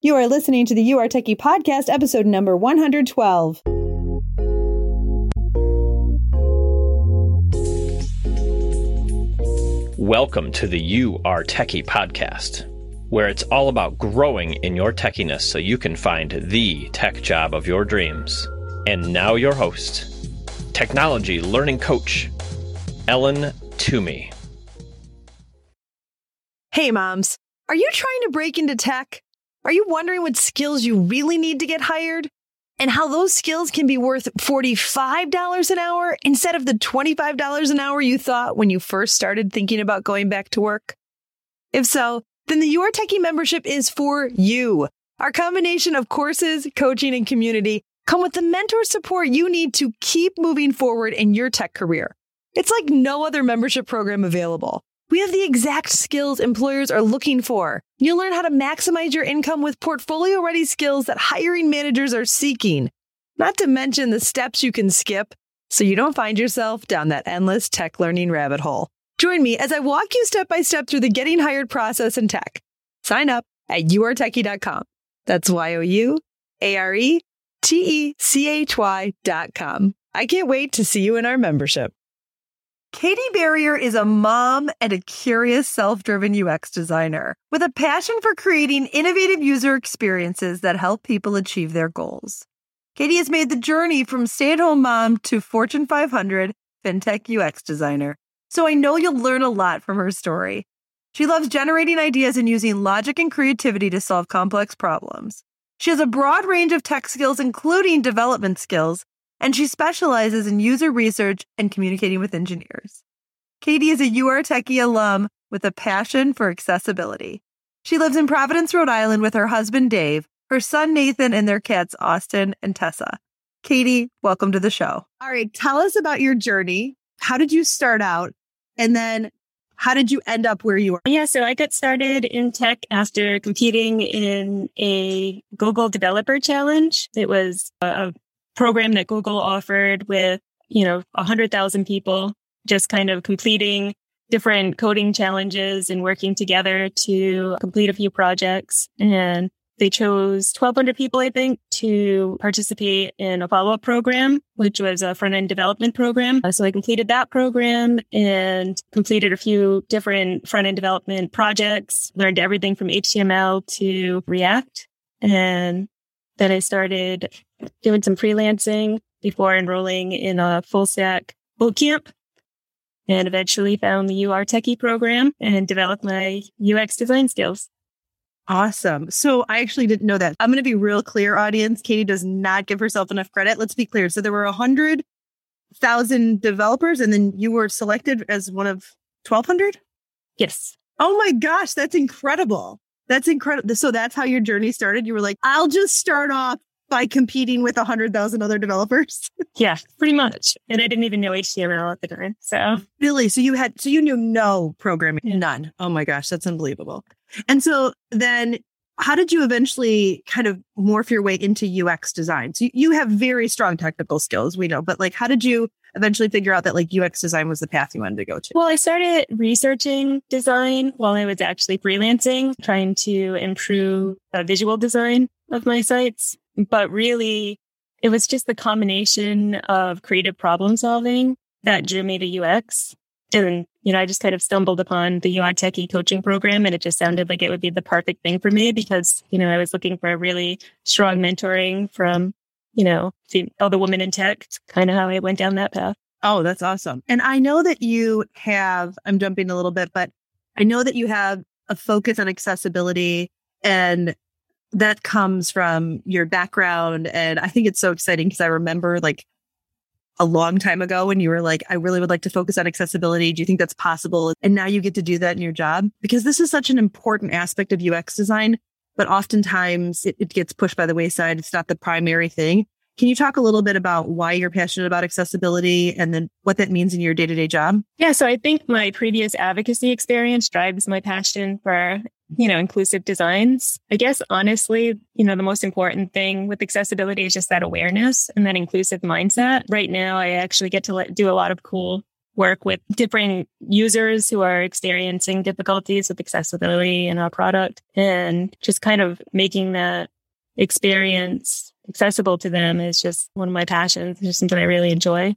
You are listening to the You Are Techy podcast, episode number 112. Welcome to the You Are Techy podcast, where it's all about growing in your techiness so you can find the tech job of your dreams. And now, your host, technology learning coach, Ellen Toomey. Hey, moms, are you trying to break into tech? Are you wondering what skills you really need to get hired? And how those skills can be worth $45 an hour instead of the $25 an hour you thought when you first started thinking about going back to work? If so, then the Your Techie membership is for you. Our combination of courses, coaching, and community come with the mentor support you need to keep moving forward in your tech career. It's like no other membership program available. We have the exact skills employers are looking for. You'll learn how to maximize your income with portfolio ready skills that hiring managers are seeking. Not to mention the steps you can skip so you don't find yourself down that endless tech learning rabbit hole. Join me as I walk you step by step through the getting hired process in tech. Sign up at youaretechy.com. That's Y O U A R E T E C H Y.com. I can't wait to see you in our membership. Katie Barrier is a mom and a curious self driven UX designer with a passion for creating innovative user experiences that help people achieve their goals. Katie has made the journey from stay at home mom to Fortune 500 fintech UX designer. So I know you'll learn a lot from her story. She loves generating ideas and using logic and creativity to solve complex problems. She has a broad range of tech skills, including development skills, and she specializes in user research and communicating with engineers. Katie is a You Are Techy alum with a passion for accessibility. She lives in Providence, Rhode Island with her husband Dave, her son Nathan, and their cats Austin and Tessa. Katie, welcome to the show. All right, tell us about your journey. How did you start out? And then how did you end up where you are? Yeah, so I got started in tech after competing in a Google Developer Challenge. It was a program that Google offered with, you know, a hundred thousand people just kind of completing different coding challenges and working together to complete a few projects. And they chose 1200 people, I think, to participate in a follow up program, which was a front end development program. Uh, so I completed that program and completed a few different front end development projects, learned everything from HTML to React. And then I started doing some freelancing before enrolling in a full stack bootcamp and eventually found the You Are Techy program and developed my UX design skills. Awesome. So I actually didn't know that. I'm going to be real clear, audience. Katie does not give herself enough credit. Let's be clear. So there were hundred thousand developers, and then you were selected as one of 1,200. Yes. Oh my gosh, that's incredible. That's incredible. So that's how your journey started. You were like, I'll just start off by competing with a hundred thousand other developers. yeah, pretty much. And I didn't even know HTML at the time. So really, so you had, so you knew no programming, yeah. none. Oh my gosh, that's unbelievable. And so then how did you eventually kind of morph your way into UX design? So you have very strong technical skills, we know, but like, how did you eventually figure out that like UX design was the path you wanted to go to? Well, I started researching design while I was actually freelancing, trying to improve the visual design of my sites. But really, it was just the combination of creative problem solving that drew me to UX. And, you know, I just kind of stumbled upon the UI Techie coaching program and it just sounded like it would be the perfect thing for me because, you know, I was looking for a really strong mentoring from, you know, other women in tech. Kind of how I went down that path. Oh, that's awesome. And I know that you have, I'm jumping a little bit, but I know that you have a focus on accessibility and that comes from your background. And I think it's so exciting because I remember like a long time ago when you were like, I really would like to focus on accessibility. Do you think that's possible? And now you get to do that in your job because this is such an important aspect of UX design, but oftentimes it, it gets pushed by the wayside. It's not the primary thing. Can you talk a little bit about why you're passionate about accessibility and then what that means in your day to day job? Yeah. So I think my previous advocacy experience drives my passion for, you know, inclusive designs. I guess honestly, you know, the most important thing with accessibility is just that awareness and that inclusive mindset. Right now, I actually get to let, do a lot of cool work with different users who are experiencing difficulties with accessibility in our product and just kind of making that experience accessible to them is just one of my passions. It's just something I really enjoy.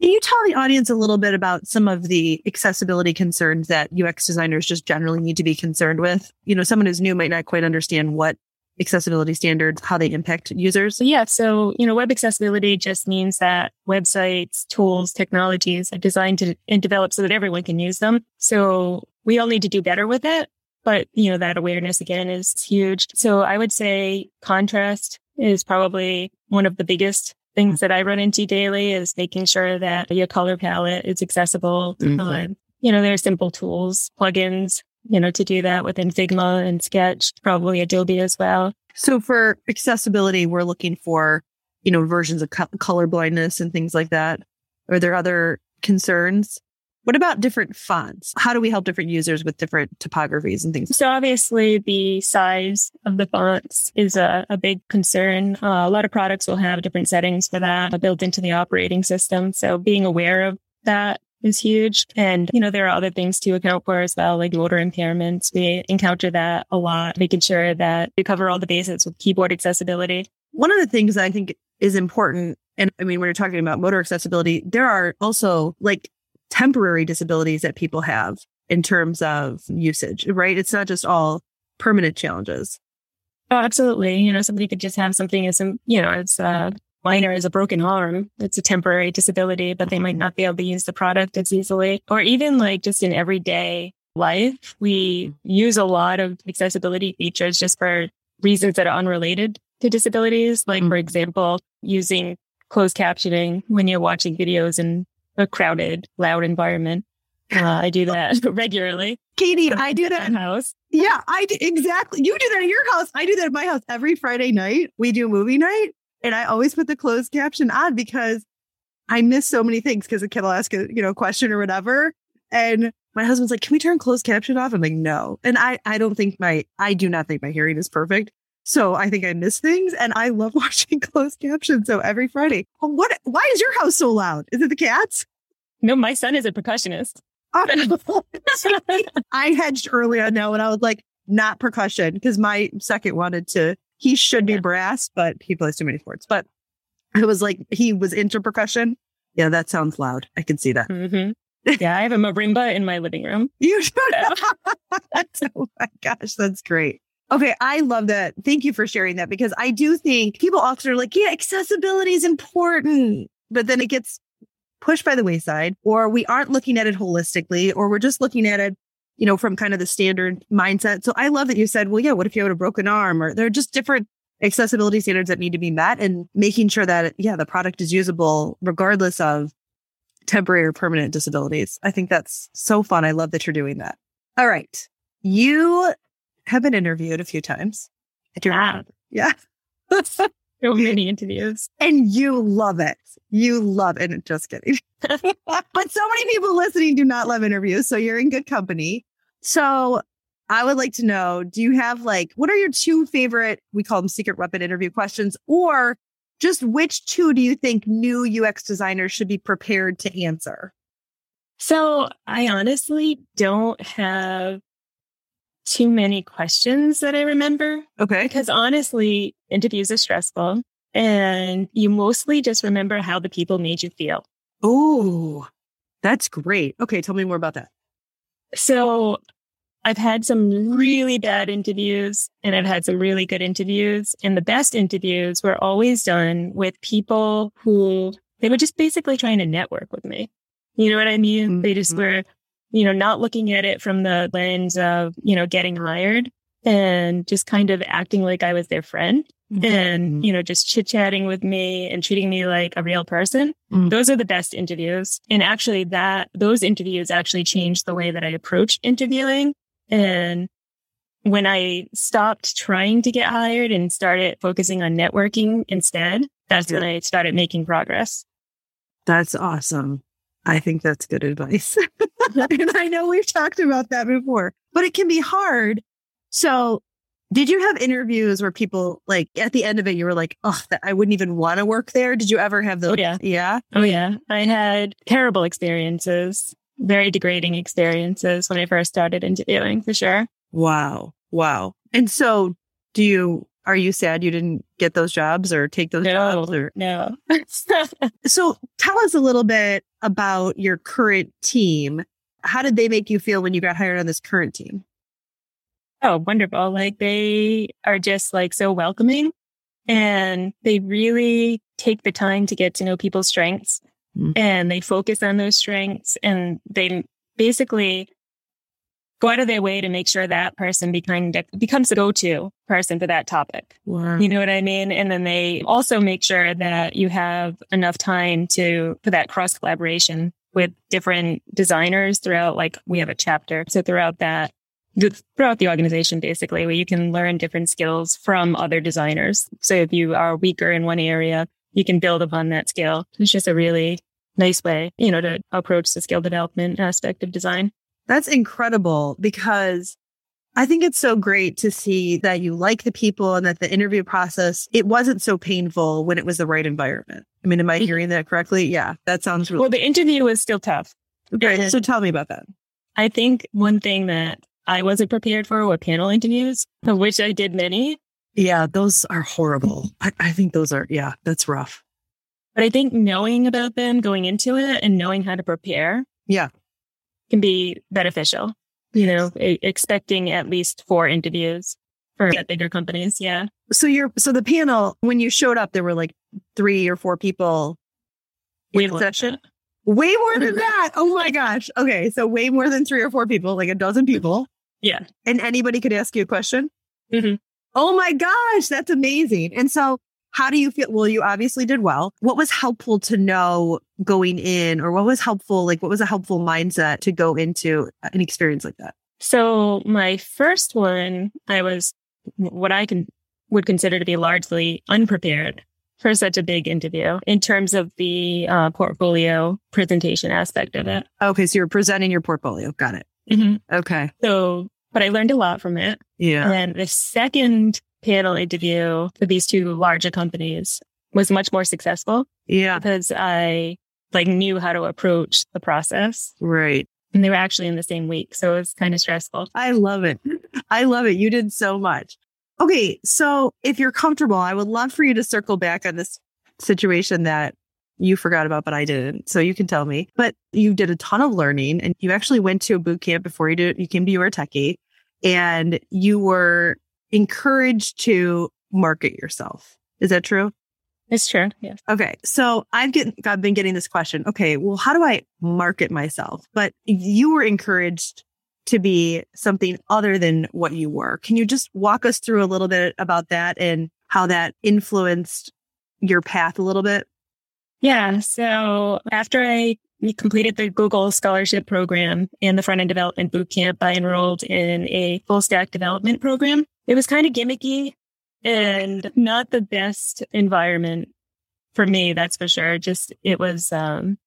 Can you tell the audience a little bit about some of the accessibility concerns that UX designers just generally need to be concerned with? You know, someone who's new might not quite understand what accessibility standards, how they impact users. Yeah. So, you know, web accessibility just means that websites, tools, technologies are designed to and developed so that everyone can use them. So we all need to do better with it. But, you know, that awareness again is huge. So I would say contrast is probably one of the biggest things that I run into daily is making sure that your color palette is accessible. Mm-hmm. Uh, you know, there are simple tools, plugins, you know, to do that within Figma and Sketch, probably Adobe as well. So for accessibility, we're looking for, you know, versions of co- color blindness and things like that. Are there other concerns? What about different fonts? How do we help different users with different typographies and things? So obviously the size of the fonts is a, a big concern. Uh, a lot of products will have different settings for that built into the operating system. So being aware of that is huge. And, you know, there are other things to account for as well, like motor impairments. We encounter that a lot, making sure that we cover all the bases with keyboard accessibility. One of the things that I think is important and I mean, when you're talking about motor accessibility, there are also like temporary disabilities that people have in terms of usage, right? It's not just all permanent challenges. Oh, absolutely. You know, somebody could just have something as, some, you know, it's uh, minor as a broken arm. It's a temporary disability, but they might not be able to use the product as easily. Or even like just in everyday life, we use a lot of accessibility features just for reasons that are unrelated to disabilities. Like, mm-hmm. for example, using closed captioning when you're watching videos in a crowded, loud environment. Uh, I do that regularly. Katie, I do that at house. Yeah, I do exactly. You do that at your house. I do that at my house every Friday night. We do movie night, and I always put the closed caption on because I miss so many things because the kid will ask a you know question or whatever, and my husband's like, "Can we turn closed caption off?" I'm like, "No," and I I don't think my I do not think my hearing is perfect. So I think I miss things and I love watching closed captions. So every Friday, what, why is your house so loud? Is it the cats? No, my son is a percussionist. I hedged early on now and I was like, not percussion because my second wanted to, he should be yeah. brass, but he plays too many sports. But it was like, he was into percussion. Yeah, that sounds loud. I can see that. Mm-hmm. Yeah, I have a marimba in my living room. You should. oh my gosh, that's great. Okay, I love that. Thank you for sharing that because I do think people often are like, yeah, accessibility is important, but then it gets pushed by the wayside, or we aren't looking at it holistically, or we're just looking at it, you know, from kind of the standard mindset. So I love that you said, well, yeah, what if you had a broken arm? Or there are just different accessibility standards that need to be met and making sure that, yeah, the product is usable regardless of temporary or permanent disabilities. I think that's so fun. I love that you're doing that. All right. You have been interviewed a few times. I do have. Yeah. so many interviews. And you love it. You love it. Just kidding. but so many people listening do not love interviews. So you're in good company. So I would like to know do you have like, what are your two favorite, we call them secret weapon interview questions, or just which two do you think new UX designers should be prepared to answer? So I honestly don't have too many questions that I remember. Okay. Because honestly, interviews are stressful and you mostly just remember how the people made you feel. Oh, that's great. Okay. Tell me more about that. So I've had some really bad interviews and I've had some really good interviews. And the best interviews were always done with people who they were just basically trying to network with me. You know what I mean? Mm-hmm. They just mm-hmm. were you know, not looking at it from the lens of, you know, getting hired and just kind of acting like I was their friend mm-hmm. and, you know, just chit chatting with me and treating me like a real person. Mm-hmm. Those are the best interviews. And actually that, those interviews actually changed the way that I approach interviewing. And when I stopped trying to get hired and started focusing on networking instead, that's when I started making progress. That's awesome. I think that's good advice. and I know we've talked about that before, but it can be hard. So Did you have interviews where people like at the end of it, you were like, oh, that, I wouldn't even want to work there? Did you ever have oh, those? Oh, yeah. Yeah. Oh, yeah. I had terrible experiences, very degrading experiences when I first started interviewing for sure. Wow. Wow. And so do you, are you sad you didn't get those jobs or take those No, jobs? Or? no. So tell us a little bit about your current team. How did they make you feel when you got hired on this current team? Oh, wonderful. Like they are just like so welcoming and they really take the time to get to know people's strengths Mm. and they focus on those strengths and they basically go out of their way to make sure that person become, becomes the go-to person for that topic. Wow. You know what I mean? And then they also make sure that you have enough time to, for that cross collaboration with different designers throughout, like we have a chapter. So throughout that, throughout the organization, basically, where you can learn different skills from other designers. So if you are weaker in one area, you can build upon that skill. It's just a really nice way, you know, to approach the skill development aspect of design. That's incredible because I think it's so great to see that you like the people and that the interview process, it wasn't so painful when it was the right environment. I mean, am I Mhm. hearing that correctly? Yeah, that sounds really Well, the interview was still tough. great. and- So tell me about that. I think one thing that I wasn't prepared for were panel interviews, of which I did many. Yeah, those are horrible. I, I think those are, yeah, that's rough. But I think knowing about them going into it and knowing how to prepare Yeah. Can be beneficial. You know, e- expecting at least four interviews for bigger companies. Yeah. So you're, so the panel, when you showed up, there were like three or four people in session. Way more than that. Oh my gosh. Okay. So way more than three or four people, like a dozen people. Yeah. And anybody could ask you a question. Mhm. Oh my gosh. That's amazing. And so how do you feel? Well, you obviously did well. What was helpful to know going in or what was helpful? Like what was a helpful mindset to go into an experience like that? So my first one, I was what I can would consider to be largely unprepared for such a big interview in terms of the uh, portfolio presentation aspect of it. Okay. So you're presenting your portfolio. Got it. Okay. So, but I learned a lot from it. Yeah. And the second panel interview for these two larger companies was much more successful Yeah. because I like knew how to approach the process Right. and they were actually in the same week. So it was kind of stressful. I love it. I love it. You did so much. Okay. So if you're comfortable, I would love for you to circle back on this situation that you forgot about, but I didn't. So you can tell me. But you did a ton of learning and you actually went to a boot camp before you did, you came to You Are Techy and you were encouraged to market yourself. Is that true? It's true. Yes. Okay. So I've get, I've been getting this question. Okay. Well, how do I market myself? But you were encouraged to be something other than what you were. Can you just walk us through a little bit about that and how that influenced your path a little bit? Yeah. So after I completed the Google scholarship program and the front end development bootcamp, I enrolled in a full stack development program. It was kind of gimmicky and not the best environment for me. That's for sure. Just it was, um,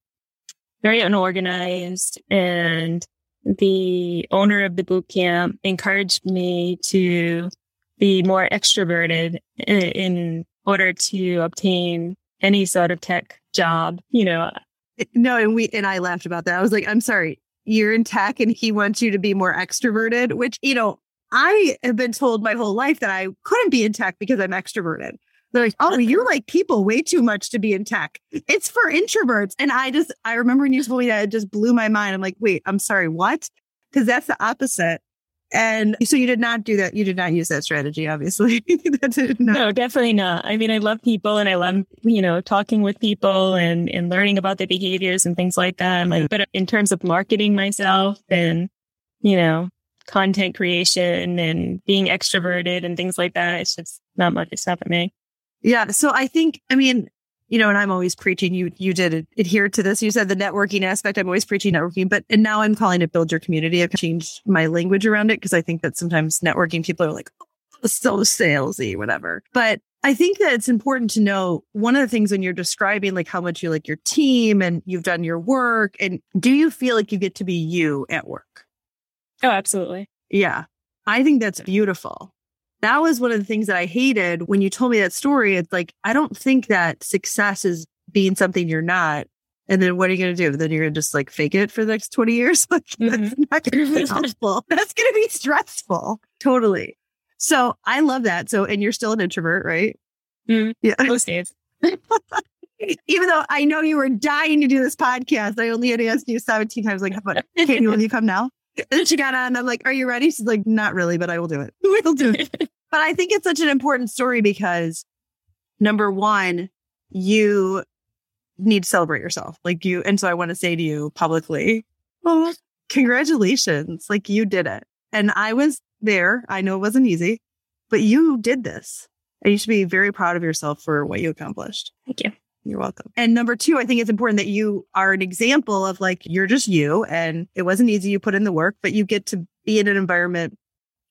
very unorganized and the owner of the boot camp encouraged me to be more extroverted in, in order to obtain any sort of tech job, you know. No, and we and I laughed about that. I was like, I'm sorry, you're in tech and he wants you to be more extroverted, which, you know, I have been told my whole life that I couldn't be in tech because I'm extroverted. They're like, oh, you like people way too much to be in tech. It's for introverts. And I just, I remember when you told me that, it just blew my mind. I'm like, wait, I'm sorry, what? Because that's the opposite. And so you did not do that. You did not use that strategy, obviously. that not. No, definitely not. I mean, I love people and I love, you know, talking with people and, and learning about their behaviors and things like that. Like, but in terms of marketing myself and, you know, content creation and being extroverted and things like that, it's just not much. It's not for me. Yeah. So I think, I mean, you know, and I'm always preaching, you, you did adhere to this. You said the networking aspect. I'm always preaching networking, but, and now I'm calling it build your community. I've changed my language around it because I think that sometimes networking people are like, oh, so salesy, whatever. But I think that it's important to know one of the things when you're describing like how much you like your team and you've done your work and do you feel like you get to be you at work? Oh, absolutely. Yeah. I think that's beautiful. that was one of the things that I hated when you told me that story. It's like, I don't think that success is being something you're not. And then what are you going to do? Then you're going to just like fake it for the next 20 years? Like, mm-hmm. that's not going to be helpful. That's going to be stressful. Totally. So I love that. So, and you're still an introvert, right? Mm, yeah. Most days. Even though I know you were dying to do this podcast, I only had to ask you 17 times, like, but Katie, will you come now? And she got on. I'm like, are you ready? She's like, not really, but I will do it. We'll do it. but I think it's such an important story because number one, you need to celebrate yourself. Like you, and so I want to say to you publicly, oh, congratulations. Like you did it. And I was there. I know it wasn't easy, but you did this. And you should be very proud of yourself for what you accomplished. Thank you. You're welcome. And number two, I think it's important that you are an example of like, you're just you and it wasn't easy. You put in the work, but you get to be in an environment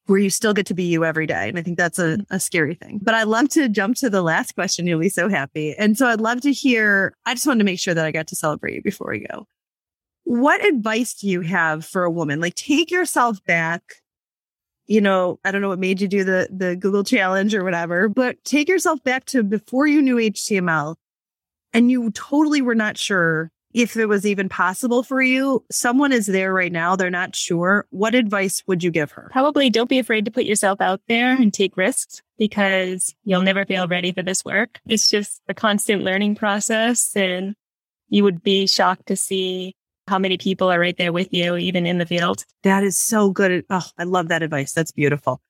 where you still get to be you every day. And I think that's a, mm-hmm. a scary thing. But I'd love to jump to the last question. You'll be so happy. And so I'd love to hear, I just wanted to make sure that I got to celebrate you before we go. What advice do you have for a woman? Like take yourself back you know, I don't know what made you do the the Google challenge or whatever, but take yourself back to before you knew HTML and you totally were not sure if it was even possible for you. Someone is there right now, they're not sure. What advice would you give her? Probably don't be afraid to put yourself out there and take risks because you'll never feel ready for this work. It's just a constant learning process and you would be shocked to see how many people are right there with you, even in the field. That is so good. Oh, I love that advice. That's beautiful.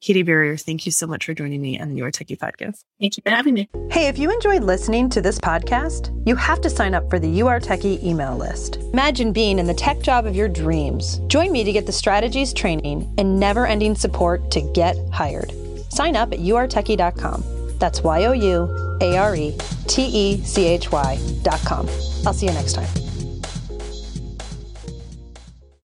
Katie Barrier, thank you so much for joining me on Your Techie Podcast. Thank you for having me. Hey, if you enjoyed listening to this podcast, you have to sign up for the You Are Techy email list. Imagine being in the tech job of your dreams. Join me to get the strategies, training, and never ending support to get hired. Sign up at youaretechy.com. That's Y O U A R E T E C H Y.com. I'll see you next time.